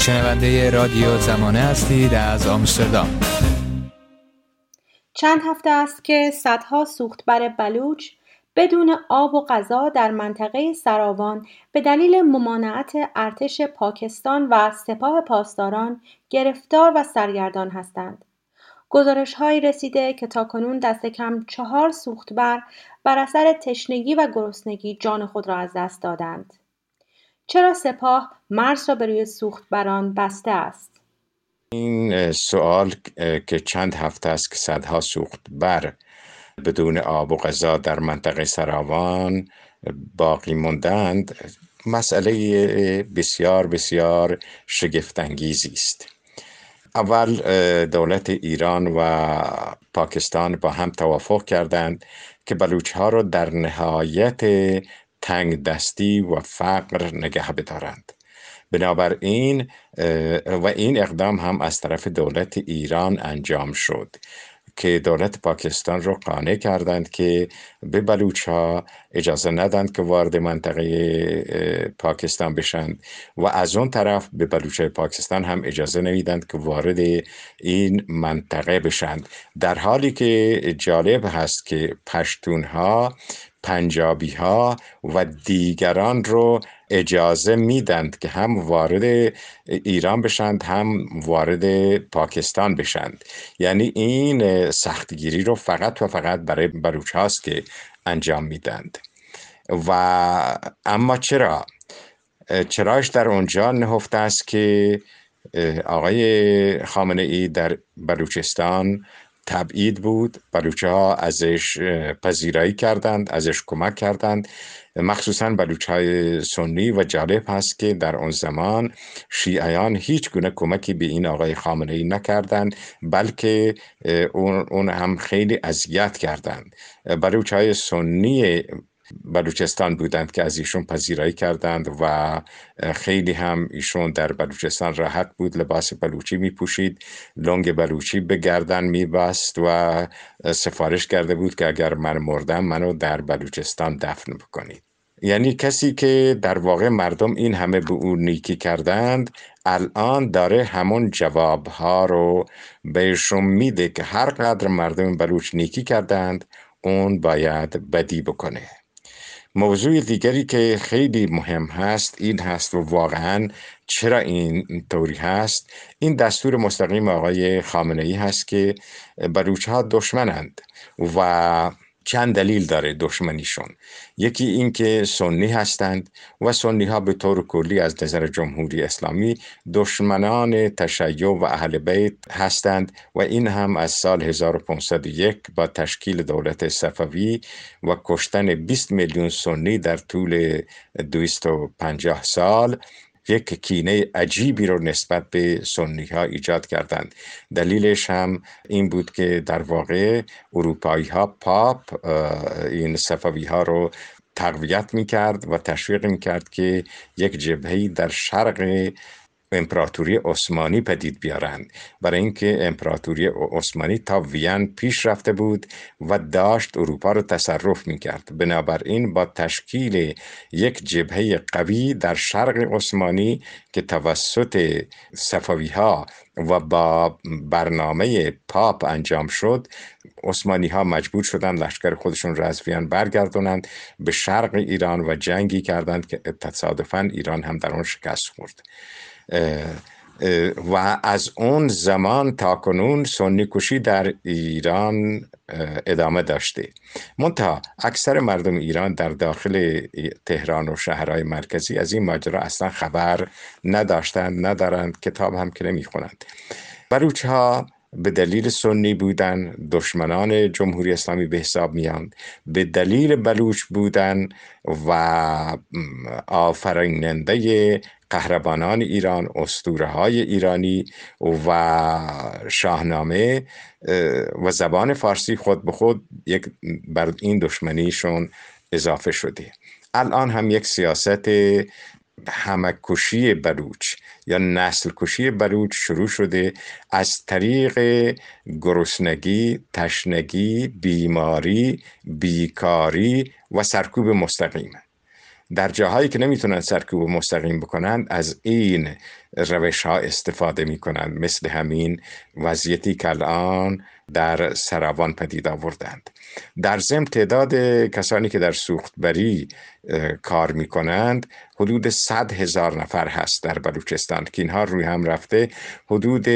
شنونده رادیو زمانه هستید از آمستردام چند هفته است که صدها سوختبر بلوچ بدون آب و غذا در منطقه سراوان به دلیل ممانعت ارتش پاکستان و سپاه پاسداران گرفتار و سرگردان هستند. هایی رسیده که تاکنون دست کم چهار سوختبر بر اثر تشنگی و گرسنگی جان خود را از دست دادند. چرا سپاه مرز را به روی سوختبران بسته است؟ این سوال که چند هفته است که صدها سوختبر بدون آب و غذا در منطقه سراوان باقی موندند مسئله بسیار بسیار شگفتانگیزی است اول دولت ایران و پاکستان با هم توافق کردند که بلوچ ها را در نهایت تنگ دستی و فقر نگه بدارند. بنابراین و این اقدام هم از طرف دولت ایران انجام شد که دولت پاکستان رو قانع کردند که به بلوچ ها اجازه ندند که وارد منطقه پاکستان بشند و از اون طرف به بلوچ پاکستان هم اجازه نمیدند که وارد این منطقه بشند. در حالی که جالب هست که پشتون ها پنجابی ها و دیگران رو اجازه میدند که هم وارد ایران بشند هم وارد پاکستان بشند. یعنی این سختگیری رو فقط و فقط برای بلوچ هاست که انجام میدند. و اما چرا؟ چراش در اونجا نهفته است که آقای خامنه ای در بلوچستان تبعید بود. بلوچه ها ازش پذیرایی کردند ازش کمک کردند. مخصوصا بلوچ های سنی و جالب هست که در اون زمان شیعیان هیچ گونه کمکی به این آقای خامنه ای نکردند بلکه اون هم خیلی اذیت کردند. بلوچ های سنی بلوچستان بودند که از ایشون پذیرایی کردند و خیلی هم ایشون در بلوچستان راحت بود لباس بلوچی می پوشید لنگ بلوچی به گردن می بست و سفارش کرده بود که اگر من مردم منو در بلوچستان دفن بکنید. یعنی کسی که در واقع مردم این همه به او نیکی کردند الان داره همون جوابها رو بهشون میده که هر قدر مردم بلوچ نیکی کردند اون باید بدی بکنه. موضوع دیگری که خیلی مهم هست این هست و واقعا چرا این طوری هست. این دستور مستقیم آقای خامنه ای هست که بلوچ ها دشمنند و چند دلیل داره دشمنیشون. یکی اینکه سنی هستند و سنی ها به طور کلی از نظر جمهوری اسلامی دشمنان تشیع و اهل بیت هستند و این هم از سال 1501 با تشکیل دولت صفوی و کشتن 20 میلیون سنی در طول 250 سال یک کینه عجیبی رو نسبت به سنی ها ایجاد کردند. دلیلش هم این بود که در واقع اروپایی ها پاپ این صفوی ها رو تقویت می کرد و تشویق می کرد که یک جبهی در شرق امپراتوری عثمانی پدید بیارند. برای اینکه امپراتوری عثمانی تا وین پیش رفته بود و داشت اروپا رو تصرف می کرد بنابراین با تشکیل یک جبهه قوی در شرق عثمانی که توسط صفوی ها و با برنامه پاپ انجام شد عثمانی ها مجبور شدند لشکر خودشون را از وین برگردونند به شرق ایران و جنگی کردند که تصادفا ایران هم در آن شکست خورد. و از اون زمان تا کنون سنی کشی در ایران ادامه داشته. منتها اکثر مردم ایران در داخل تهران و شهرهای مرکزی از این ماجرا اصلا خبر نداشتند ندارند کتاب هم که نمی‌خونند. بلوچ ها به دلیل سنی بودن دشمنان جمهوری اسلامی به حساب میاند به دلیل بلوچ بودن و آفریننده قهربانان ایران اسطوره های ایرانی و شاهنامه و زبان فارسی خود به خود یک بر این دشمنیشون اضافه شده. الان هم یک سیاست همکشی بلوچ یا نسل کشی بلوچ شروع شده از طریق گرسنگی، تشنگی، بیماری، بیکاری و سرکوب مستقیم. در جاهایی که نمی‌تونن سرکوب مستقیم بکنند از این روش ها استفاده می کنند مثل همین وضعیتی که الان در سراوان پدید آوردند. در ضمن تعداد کسانی که در سوختبری کار می کنند حدود صد هزار نفر هست در بلوچستان که اینها روی هم رفته حدود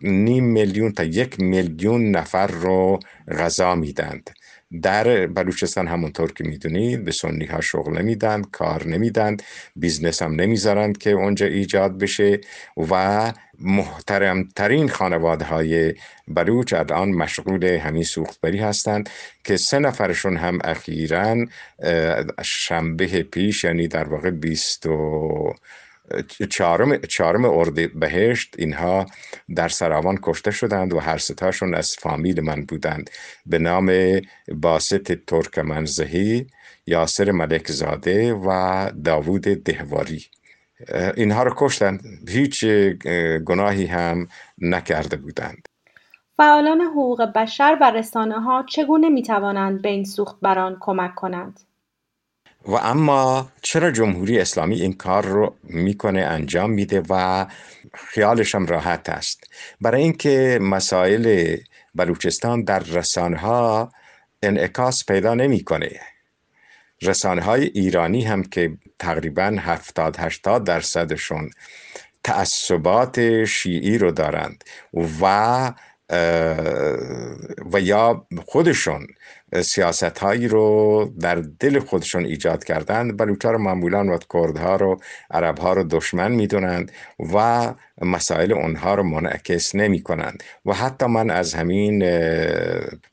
نیم میلیون تا یک میلیون نفر رو غذا میدند. در بلوچستان همونطور که می‌دونید به سنی ها شغل نمیدن کار نمیدن business هم نمی‌ذارند که اونجا ایجاد بشه و محترمترین خانواده های بلوچ الان مشغول همین سوختبری هستند که سه نفرشون هم اخیرا شنبه پیش یعنی در واقع بیست و چهارم چهارم اردیبهشت اینها در سراوان کشته شدند و هر ستاشون از فامیل من بودند. به نام باسط ترکمنزهی یاسر ملک زاده و داوود دهواری. اینها رو کشتند. هیچ گناهی هم نکرده بودند. فعالان حقوق بشر و رسانه ها چگونه می توانند به این سوخت بران کمک کنند؟ و اما چرا جمهوری اسلامی این کار رو می‌کنه انجام میده و خیالش راحت است؟ برای اینکه مسائل بلوچستان در رسانه ها انعکاس پیدا نمی‌کنه. رسانه های ایرانی هم که تقریبا 70 80 درصدشون تعصبات شیعی رو دارند و و یا خودشون سیاست هایی رو در دل خودشون ایجاد کردند بلوچ رو معمولا و کردها رو عرب ها رو دشمن می‌دونند و مسائل اونها رو منعکس نمی کنند و حتی من از همین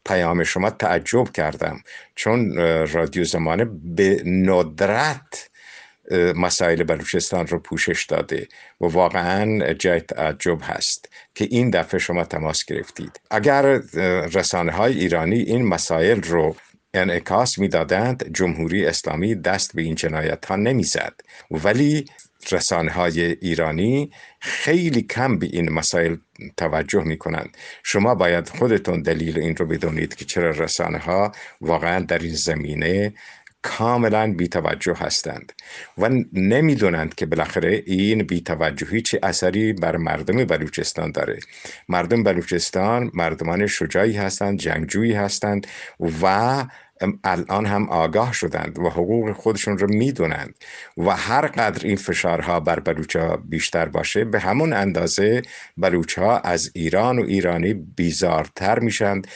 پیام شما تعجب کردم. چون رادیو زمانه به ندرت مسائل بلوچستان رو پوشش داده و واقعا جای تعجب هست که این دفعه شما تماس گرفتید. اگر رسانه های ایرانی این مسائل رو انعکاس می‌دادند جمهوری اسلامی دست به این جنایت ها نمی‌زد. ولی رسانه های ایرانی خیلی کم به این مسائل توجه می کنند شما باید خودتون دلیل این رو بدونید که چرا رسانه ها واقعا در این زمینه کاملا بیتوجه هستند و نمی‌دونند که بالاخره این بیتوجهی چه اثری بر مردم بلوچستان داره. مردم بلوچستان مردمان شجاعی هستند جنگجویی هستند و الان هم آگاه شدند و حقوق خودشون رو می‌دونند و هر قدر این فشارها بر بلوچا بیشتر باشه به همون اندازه بلوچها از ایران و ایرانی بیزارتر میشند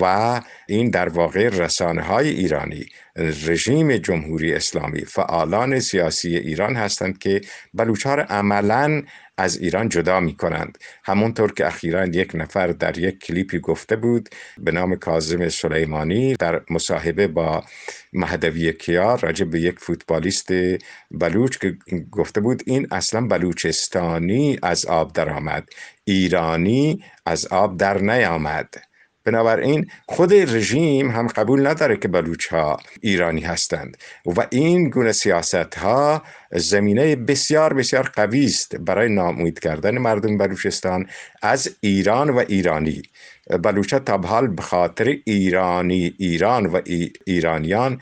و این در واقع رسانه های ایرانی رژیم جمهوری اسلامی فعالان سیاسی ایران هستند که بلوچها را عملا از ایران جدا می کنند همونطور که اخیرا یک نفر در یک کلیپی گفته بود به نام کاظم سلیمانی در مصاحبه با مهدوی کیار راجع به یک فوتبالیست بلوچ که گفته بود این اصلا بلوچستانی از آب درآمد ایرانی از آب در نیامد. بنابراین خود رژیم هم قبول نداره که بلوچ ها ایرانی هستند و این گونه سیاست ها زمینه بسیار بسیار قوی است برای نامید کردن مردم بلوچستان از ایران و ایرانی. بلوچ تا حال به خاطر ایرانی ایران و ایرانیان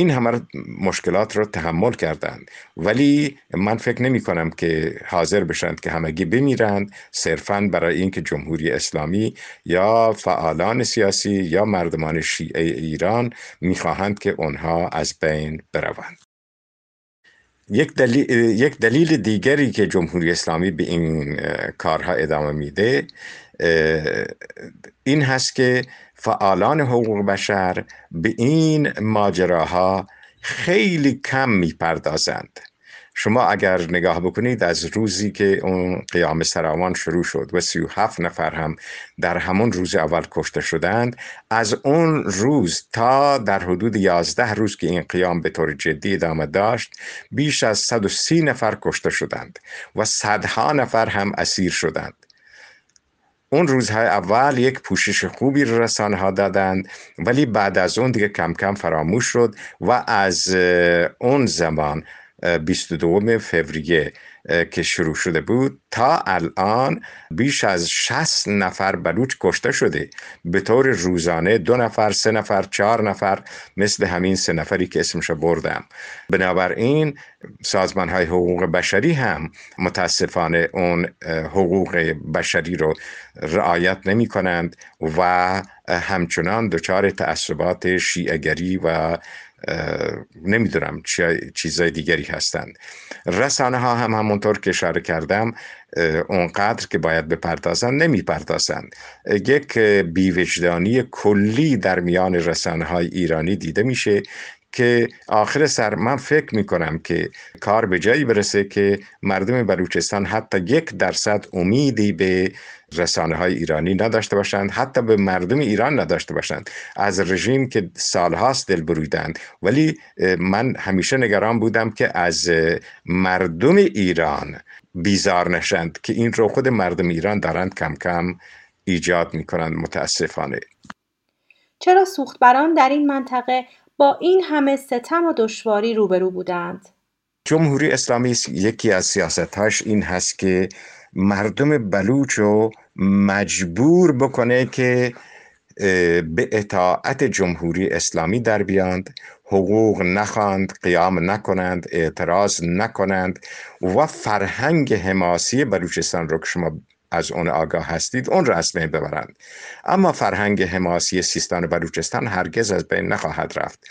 این همه مشکلات رو تحمل کردند. ولی من فکر نمی کنم که حاضر بشند که همگی بمیرند صرفا برای اینکه جمهوری اسلامی یا فعالان سیاسی یا مردمان شیعه ایران می‌خواهند که آنها از بین بروند. یک دلیل, یک دلیل دیگری که جمهوری اسلامی به این کارها ادامه میده این هست که فعالان حقوق بشر به این ماجراها خیلی کم می‌پردازند. شما اگر نگاه بکنید از روزی که اون قیام سراوان شروع شد و سی و هفت نفر هم در همون روز اول کشته شدند از اون روز تا در حدود یازده روز که این قیام به طور جدی ادامه داشت بیش از 130 نفر کشته شدند و صدها نفر هم اسیر شدند. اون روزهای اول یک پوشش خوبی رسانه ها دادند ولی بعد از اون دیگه کم کم فراموش شد و از اون زمان 22 فوریه که شروع شده بود. تا الان بیش از 60 نفر بلوچ کشته شده. به طور روزانه دو نفر سه نفر چهار نفر مثل همین سه نفری که اسمش بردم. بنابراین سازمان های حقوق بشری هم متاسفانه اون حقوق بشری رو رعایت نمی کنند و همچنان دچار تعصبات شیعگری و نمی‌دونم چیزای دیگری هستند. رسانه ها هم همونطور که اشاره کردم اونقدر که باید بپردازند نمی‌پردازند. یک بیوجدانی کلی در میان رسانه های ایرانی دیده میشه که آخر سر من فکر می کنم که کار به جایی برسه که مردم بلوچستان حتی یک درصد امیدی به رسانه های ایرانی نداشته باشند حتی به مردم ایران نداشته باشند. از رژیم که سالهاست دل برویدند. ولی من همیشه نگران بودم که از مردم ایران بیزار نشند که این رو خود مردم ایران دارند کم کم ایجاد می کنند متاسفانه. چرا سوختبران در این منطقه با این همه ستم و دشواری روبرو بودند. جمهوری اسلامی یکی از سیاستهاش این هست که مردم بلوچ رو مجبور بکنه که به اطاعت جمهوری اسلامی در بیاند حقوق نخواند قیام نکنند اعتراض نکنند و فرهنگ حماسی بلوچستان رو که شما از اون آگاه هستید اون را از بین ببرند. اما فرهنگ حماسی سیستان و بلوچستان هرگز از بین نخواهد رفت.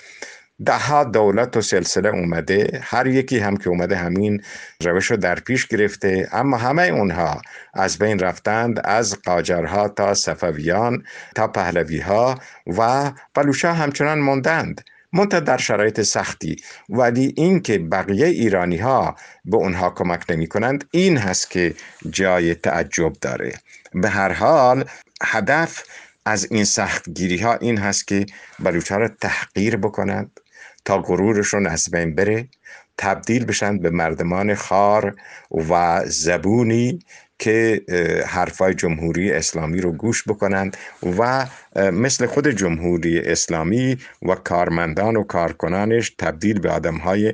ده دولت و سلسله اومده هر یکی هم که اومده همین روش رو در پیش گرفته اما همه اونها از بین رفتند از قاجرها تا صفویان تا پهلوی ها و بلوچا همچنان موندند. منتها در شرایط سختی. ولی اینکه بقیه ایرانی ها به اونها کمک نمی کنند این هست که جای تعجب داره. به هر حال هدف از این سختگیری ها این هست که بلوچ را تحقیر بکنند تا غرورشون از بین بره تبدیل بشن به مردمان خار و زبونی که حرفای جمهوری اسلامی رو گوش بکنند و مثل خود جمهوری اسلامی و کارمندان و کارکنانش تبدیل به آدم های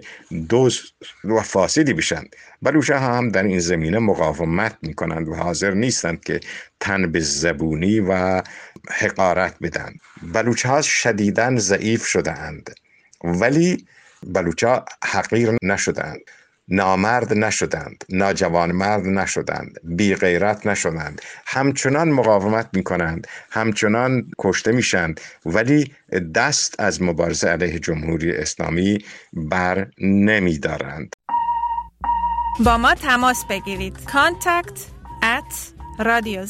دوز و فاسدی بشند. بلوچه هم در این زمینه مقاومت می کنند و حاضر نیستند که تن به زبونی و حقارت بدن بلوچه ها شدیدن ضعیف شده اند ولی بلوچا حقیر نشدند نامرد نشدند ناجوان مرد نشدند بی غیرت نشدند. همچنان مقاومت می کنند همچنان کشته میشند ولی دست از مبارزه علیه جمهوری اسلامی بر نمی دارند با ما تماس بگیرید. contact at رادیو